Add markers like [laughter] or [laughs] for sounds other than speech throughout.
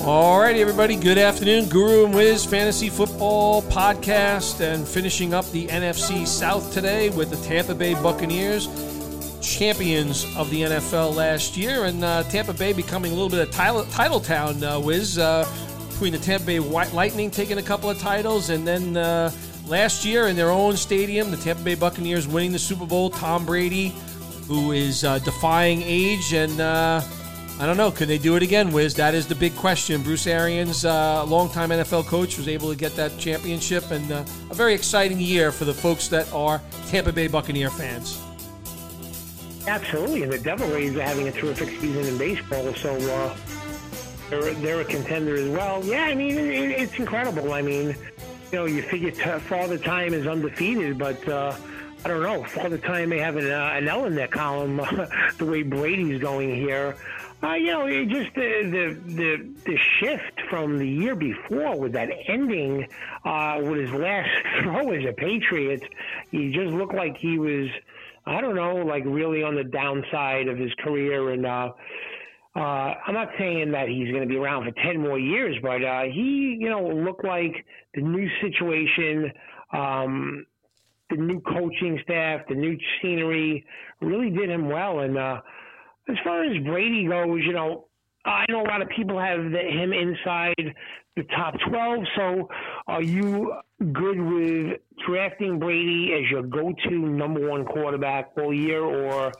Alrighty, everybody. Good afternoon. Guru and Wiz Fantasy Football Podcast, and finishing up the NFC South today with the Tampa Bay Buccaneers, champions of the NFL last year, and uh, Tampa Bay becoming a little bit of title, title town. Uh, Wiz uh, between the Tampa Bay White Lightning taking a couple of titles, and then uh, last year in their own stadium, the Tampa Bay Buccaneers winning the Super Bowl. Tom Brady, who is uh, defying age and uh, I don't know. Can they do it again, Wiz? That is the big question. Bruce Arians, uh, longtime NFL coach, was able to get that championship, and uh, a very exciting year for the folks that are Tampa Bay Buccaneer fans. Absolutely, and the Devil Rays are having a terrific season in baseball, so uh, they're, they're a contender as well. Yeah, I mean, it, it's incredible. I mean, you know, you figure t- Father Time is undefeated, but uh, I don't know. Father Time may have an, uh, an L in their column [laughs] the way Brady's going here. Uh, you know, it just the, the the the shift from the year before with that ending uh, with his last [laughs] throw as a Patriot, he just looked like he was, I don't know, like really on the downside of his career. And uh, uh, I'm not saying that he's going to be around for ten more years, but uh, he, you know, looked like the new situation. Um, the new coaching staff, the new scenery really did him well, and uh, as far as Brady goes, you know, I know a lot of people have the, him inside the top 12. So are you good with drafting Brady as your go to number one quarterback all year? Or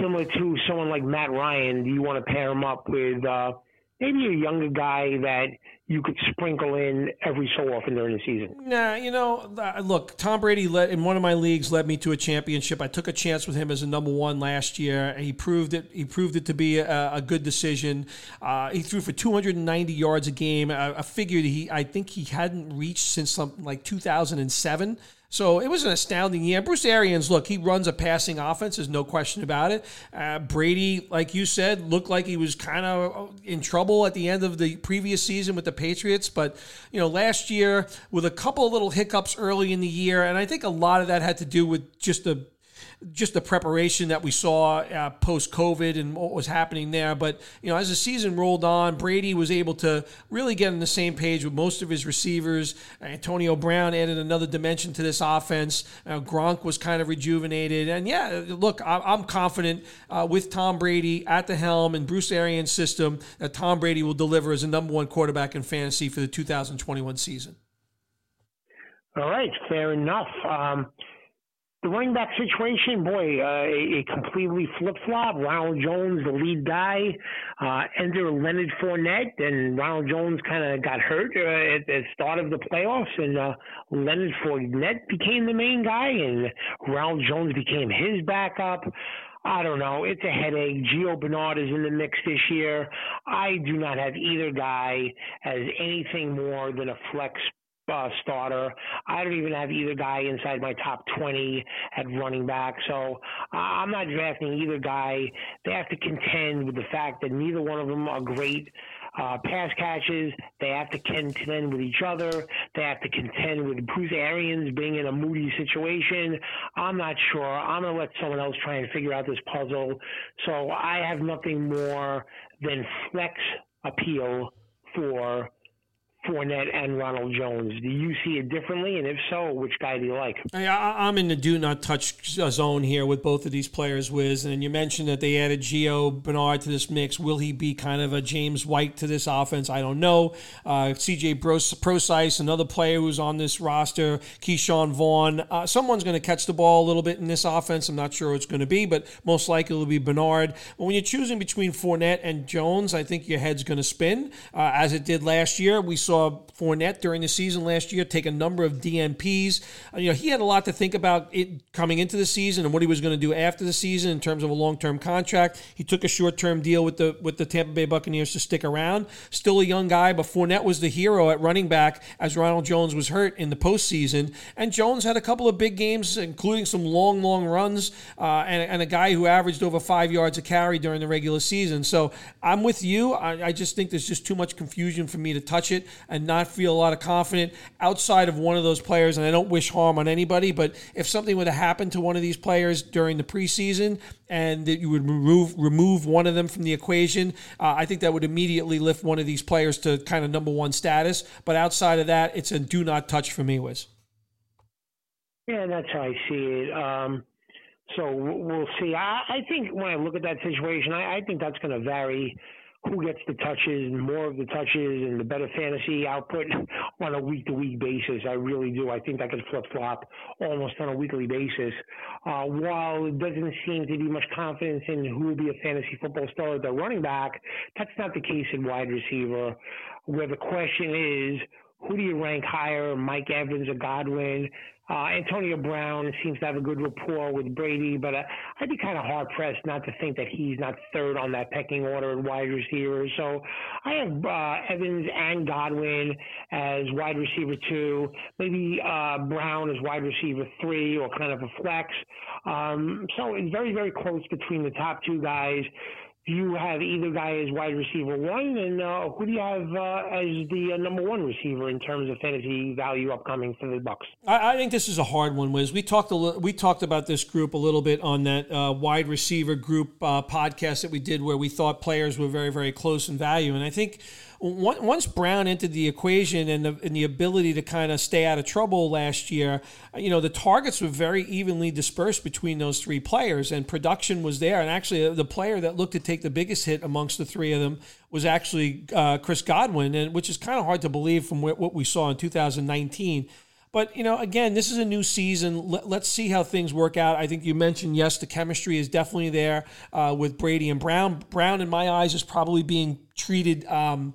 similar to someone like Matt Ryan, do you want to pair him up with uh, maybe a younger guy that you could sprinkle in every so often during the season. Nah, you know, look, Tom Brady led in one of my leagues led me to a championship. I took a chance with him as a number one last year. and He proved it. He proved it to be a, a good decision. Uh, he threw for 290 yards a game. I, I figured he, I think he hadn't reached since something like 2007. So it was an astounding year. Bruce Arians, look, he runs a passing offense. There's no question about it. Uh, Brady, like you said, looked like he was kind of in trouble at the end of the previous season with the Patriots. But, you know, last year with a couple little hiccups early in the year, and I think a lot of that had to do with just the just the preparation that we saw uh, post COVID and what was happening there. But you know, as the season rolled on, Brady was able to really get on the same page with most of his receivers. Antonio Brown added another dimension to this offense. Uh, Gronk was kind of rejuvenated, and yeah, look, I'm confident uh, with Tom Brady at the helm and Bruce Arians' system that Tom Brady will deliver as a number one quarterback in fantasy for the 2021 season. All right, fair enough. Um, the running back situation, boy, uh, it completely flip flop. Ronald Jones, the lead guy, uh, enter Leonard Fournette, and Ronald Jones kind of got hurt uh, at the start of the playoffs, and uh, Leonard Fournette became the main guy, and Ronald Jones became his backup. I don't know. It's a headache. Gio Bernard is in the mix this year. I do not have either guy as anything more than a flex uh, starter. I don't even have either guy inside my top 20 at running back. So uh, I'm not drafting either guy. They have to contend with the fact that neither one of them are great uh, pass catches. They have to contend with each other. They have to contend with Bruce Arians being in a moody situation. I'm not sure. I'm going to let someone else try and figure out this puzzle. So I have nothing more than flex appeal for Fournette and Ronald Jones. Do you see it differently? And if so, which guy do you like? I, am in the do not touch zone here with both of these players, Wiz. And you mentioned that they added Gio Bernard to this mix. Will he be kind of a James White to this offense? I don't know. Uh, CJ Prosise, another player who's on this roster. Ke'Shawn Vaughn. Uh, someone's going to catch the ball a little bit in this offense. I'm not sure it's going to be, but most likely it'll be Bernard. But when you're choosing between Fournette and Jones, I think your head's going to spin, uh, as it did last year. We saw saw Fournette during the season last year take a number of DNPs. Uh, you know, he had a lot to think about it coming into the season and what he was going to do after the season in terms of a long-term contract. He took a short-term deal with the with the Tampa Bay Buccaneers to stick around. Still a young guy, but Fournette was the hero at running back as Ronald Jones was hurt in the postseason. And Jones had a couple of big games, including some long, long runs, uh, and, and, a guy who averaged over five yards a carry during the regular season. So I'm with you. I, I just think there's just too much confusion for me to touch it. And not feel a lot of confident outside of one of those players. And I don't wish harm on anybody, but if something were to happen to one of these players during the preseason and that you would remove remove one of them from the equation, uh, I think that would immediately lift one of these players to kind of number one status. But outside of that, it's a do not touch for me, Wiz. Yeah, that's how I see it. Um, so we'll see. I, I, think when I look at that situation, I, I think that's going to vary who gets the touches, and more of the touches, and the better fantasy output [laughs] on a week to week basis. I really do. I think that could flip flop almost on a weekly basis. Uh, while it doesn't seem to be much confidence in who will be a fantasy football star at the running back, that's not the case in wide receiver, where the question is who do you rank higher, Mike Evans or Godwin? Uh, Antonio Brown seems to have a good rapport with Brady, but uh, I'd be kind of hard pressed not to think that he's not third on that pecking order in wide receivers. So I have uh, Evans and Godwin as wide receiver two, maybe uh, Brown as wide receiver three, or kind of a flex. Um, so it's very, very close between the top two guys you have either guy as wide receiver one, and uh, who do you have uh, as the uh, number one receiver in terms of fantasy value upcoming for the Bucs? I, I think this is a hard one, Wiz. We talked a li- we talked about this group a little bit on that uh, wide receiver group uh, podcast that we did, where we thought players were very very close in value, and I think once Brown entered the equation and the, and the ability to kind of stay out of trouble last year, you know, the targets were very evenly dispersed between those three players, and production was there. And actually, the player that looked to take the biggest hit amongst the three of them was actually uh, Chris Godwin, and which is kind of hard to believe from what we saw in 2019. But you know, again, this is a new season. Let, us see how things work out. I think you mentioned yes, the chemistry is definitely there uh, with Brady and Brown. Brown, in my eyes, is probably being treated. Um,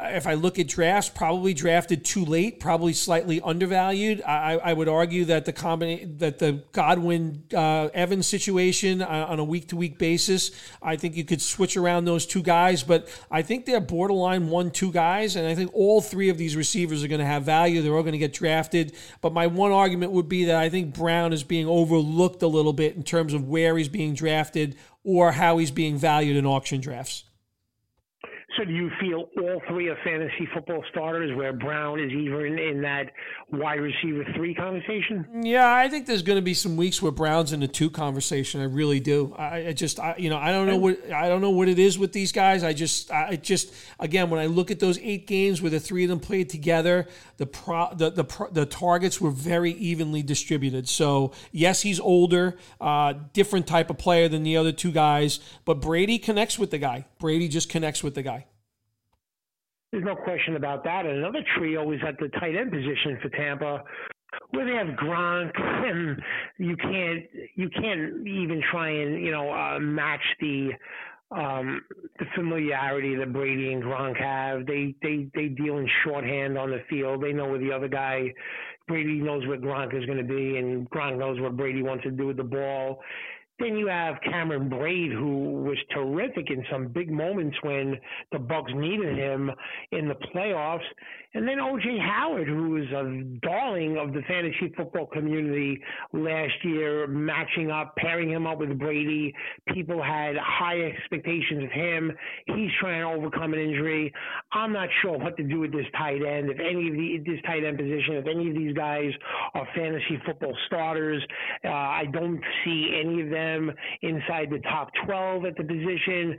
if I look at drafts, probably drafted too late, probably slightly undervalued. I, I would argue that the combina- that the Godwin uh, Evans situation uh, on a week to week basis, I think you could switch around those two guys, but I think they're borderline one two guys, and I think all three of these receivers are going to have value. They're all going to get drafted. But my one argument would be that I think Brown is being overlooked a little bit in terms of where he's being drafted or how he's being valued in auction drafts. So do you feel all three are fantasy football starters where Brown is even in that wide receiver three conversation? Yeah, I think there's going to be some weeks where Brown's in the two conversation. I really do. I, I just, I, you know, I don't know what I don't know what it is with these guys. I just, I just, again, when I look at those eight games where the three of them played together, the pro, the the, the targets were very evenly distributed. So yes, he's older, uh, different type of player than the other two guys, but Brady connects with the guy. Brady just connects with the guy. There's no question about that. And another trio is at the tight end position for Tampa, where they have Gronk, and you can't you can't even try and you know uh, match the um, the familiarity that Brady and Gronk have. They they they deal in shorthand on the field. They know where the other guy. Brady knows where Gronk is going to be, and Gronk knows what Brady wants to do with the ball. Then you have Cameron Brate, who was terrific in some big moments when the Bucs needed him in the playoffs. And then OJ Howard, who was a darling of the fantasy football community last year, matching up, pairing him up with Brady. People had high expectations of him. He's trying to overcome an injury. I'm not sure what to do with this tight end. If any of the this tight end position, if any of these guys are fantasy football starters, uh, I don't see any of them inside the top 12 at the position.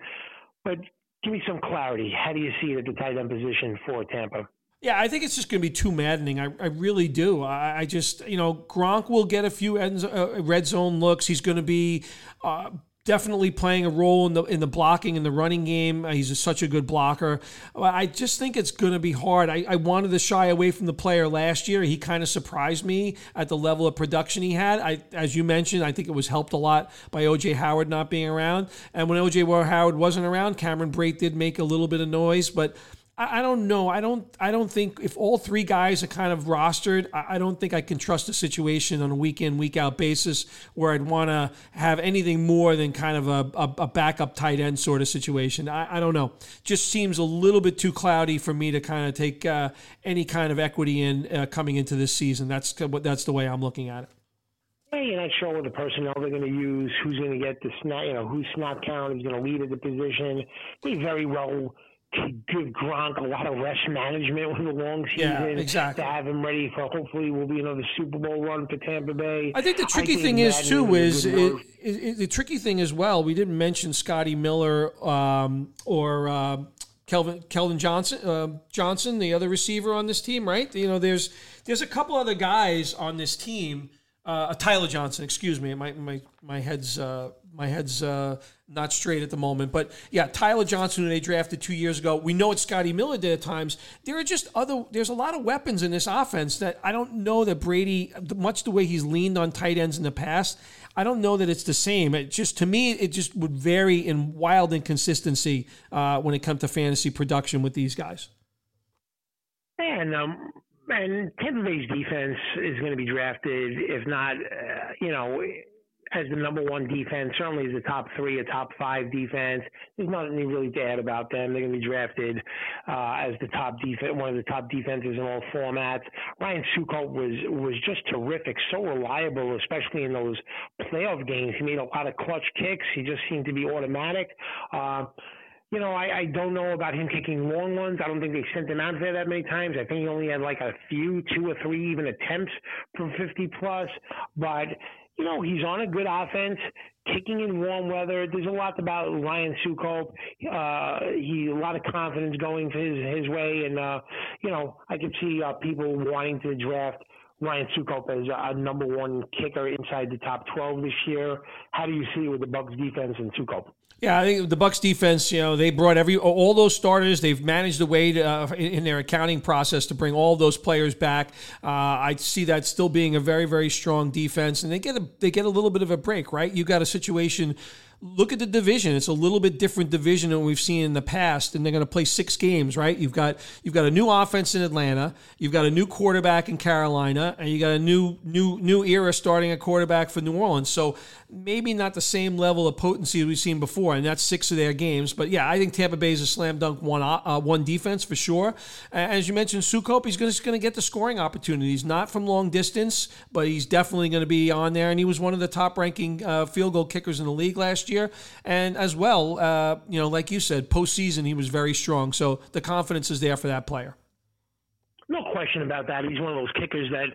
But give me some clarity. How do you see it at the tight end position for Tampa? Yeah, I think it's just going to be too maddening. I, I really do. I, I, just, you know, Gronk will get a few ends, uh, red zone looks. He's going to be uh, definitely playing a role in the in the blocking in the running game. Uh, he's such a good blocker. I just think it's going to be hard. I, I wanted to shy away from the player last year. He kind of surprised me at the level of production he had. I, as you mentioned, I think it was helped a lot by OJ Howard not being around. And when OJ Howard wasn't around, Cameron Brate did make a little bit of noise, but I, I don't know. I don't. I don't think if all three guys are kind of rostered, I, I don't think I can trust a situation on a week in week out basis where I'd want to have anything more than kind of a, a, a backup tight end sort of situation. I, I, don't know. Just seems a little bit too cloudy for me to kind of take uh, any kind of equity in uh, coming into this season. That's that's the way I'm looking at it. Yeah, you're not sure what the personnel they're going to use, who's going to get the snap, you know, whose snap count is going to lead at the position. They very well give Gronk a lot of rest management with the long season. Yeah, exactly. To have him ready for hopefully will be another Super Bowl run for Tampa Bay. I think the tricky think thing is too is, is, is, the tricky thing as well. We didn't mention Scotty Miller um, or. Uh, Kelvin Keldon Johnson, uh, Johnson, the other receiver on this team, right? You know, there's there's a couple other guys on this team. Uh, Tyler Johnson, excuse me, my my my head's uh, my head's uh, not straight at the moment. But yeah, Tyler Johnson, who they drafted two years ago. We know what Scotty Miller did at times. There are just other. There's a lot of weapons in this offense that I don't know that Brady, much the way he's leaned on tight ends in the past. I don't know that it's the same. It just to me, it just would vary in wild inconsistency uh, when it comes to fantasy production with these guys. And um, and Tampa Bay's defense is going to be drafted, if not, uh, you know, as the number one defense, certainly as a top three, a top five defense. There's nothing really add about them. They're going to be drafted uh, as the top defense, one of the top defenses in all formats. Ryan Succop was was just terrific, so reliable, especially in those playoff games. He made a lot of clutch kicks. He just seemed to be automatic. Uh, you know, I, I don't know about him kicking long ones. I don't think they sent him out there that many times. I think he only had like a few, two or three even attempts from 50 plus. But you know, he's on a good offense, kicking in warm weather. There's a lot about Ryan Succop. Uh, he a lot of confidence going his his way, and uh, you know, I could see uh, people wanting to draft Ryan Succop as a number one kicker inside the top 12 this year. How do you see with the Bucs defense and Succop? Yeah, I think the Bucs defense. You know, they brought every all those starters. They've managed a way to, uh, in their accounting process to bring all those players back. Uh, I see that still being a very very strong defense, and they get a they get a little bit of a break, right? You got a situation look at the division. It's a little bit different division than we've seen in the past, and they're going to play six games, right? You've got you've got a new offense in Atlanta, you've got a new quarterback in Carolina, and you got a new new new era starting a quarterback for New Orleans. So maybe not the same level of potency we've seen before, and that's six of their games. But yeah, I think Tampa Bay is a slam dunk one uh, one defense for sure. As you mentioned, Succop, he's going to get the scoring opportunities, not from long distance, but he's definitely going to be on there, and he was one of the top ranking uh, field goal kickers in the league last year. And as well, uh, you know, like you said, postseason he was very strong. So the confidence is there for that player. No question about that. He's one of those kickers that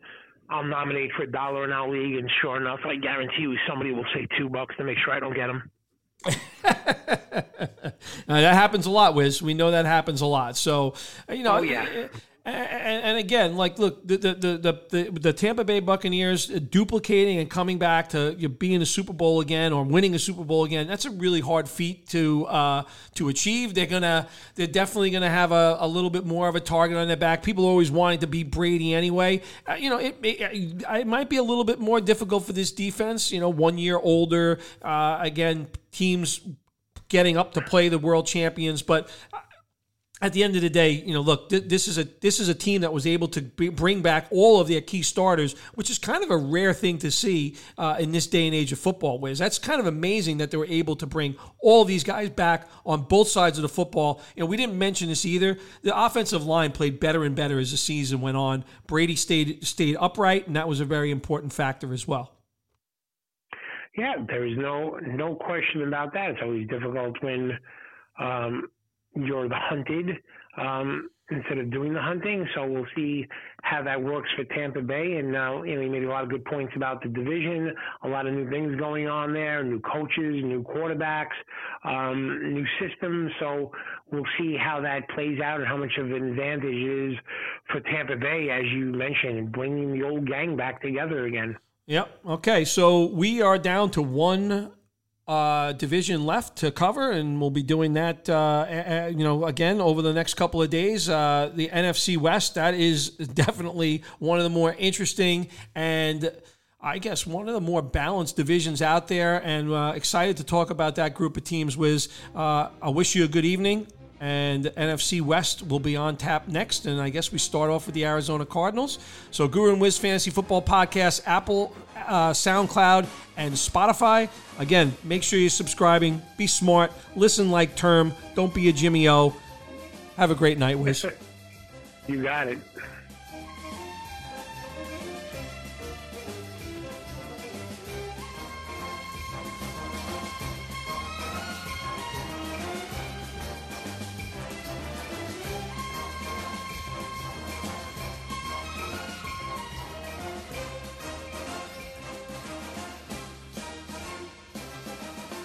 I'll nominate for a dollar in our league, and sure enough, I guarantee you somebody will say two bucks to make sure I don't get him. [laughs] that happens a lot, Wiz. We know that happens a lot. So, you know, oh, yeah. And, and, again, like, look, the, the the, the the Tampa Bay Buccaneers duplicating and coming back to you know, being a Super Bowl again or winning a Super Bowl again. That's a really hard feat to uh, to achieve. They're gonna they're definitely gonna have a, a little bit more of a target on their back. People are always wanting to beat Brady anyway. Uh, you know, it, it, it might be a little bit more difficult for this defense. You know, one year older. Uh, again, teams getting up to play the world champions, but at the end of the day, you know, look, th- this is a this is a team that was able to b- bring back all of their key starters, which is kind of a rare thing to see uh, in this day and age of football. Wiz, that's kind of amazing that they were able to bring all these guys back on both sides of the football. And we didn't mention this either. The offensive line played better and better as the season went on. Brady stayed stayed upright, and that was a very important factor as well. Yeah, there is no no question about that. It's always difficult when. Um, you're the hunted um, instead of doing the hunting. So we'll see how that works for Tampa Bay. And uh, you know, he made a lot of good points about the division, a lot of new things going on there, new coaches, new quarterbacks, um, new systems. So we'll see how that plays out and how much of an advantage it is for Tampa Bay, as you mentioned, bringing the old gang back together again. Yep. Okay. So we are down to one uh, division left to cover, and we'll be doing that. Uh, you know, again over the next couple of days. Uh, the NFC West that is [laughs] definitely one of the more interesting and. I guess one of the more balanced divisions out there, and uh, excited to talk about that group of teams. Wiz, uh, I wish you a good evening and NFC West will be on tap next. And I guess we start off with the Arizona Cardinals. So, Guru and Wiz Fantasy Football Podcast, Apple, uh, SoundCloud, and Spotify. Again, make sure you're subscribing. Be smart. Listen like term. Don't be a Jimmy O. Have a great night, Wiz. [laughs] You got it.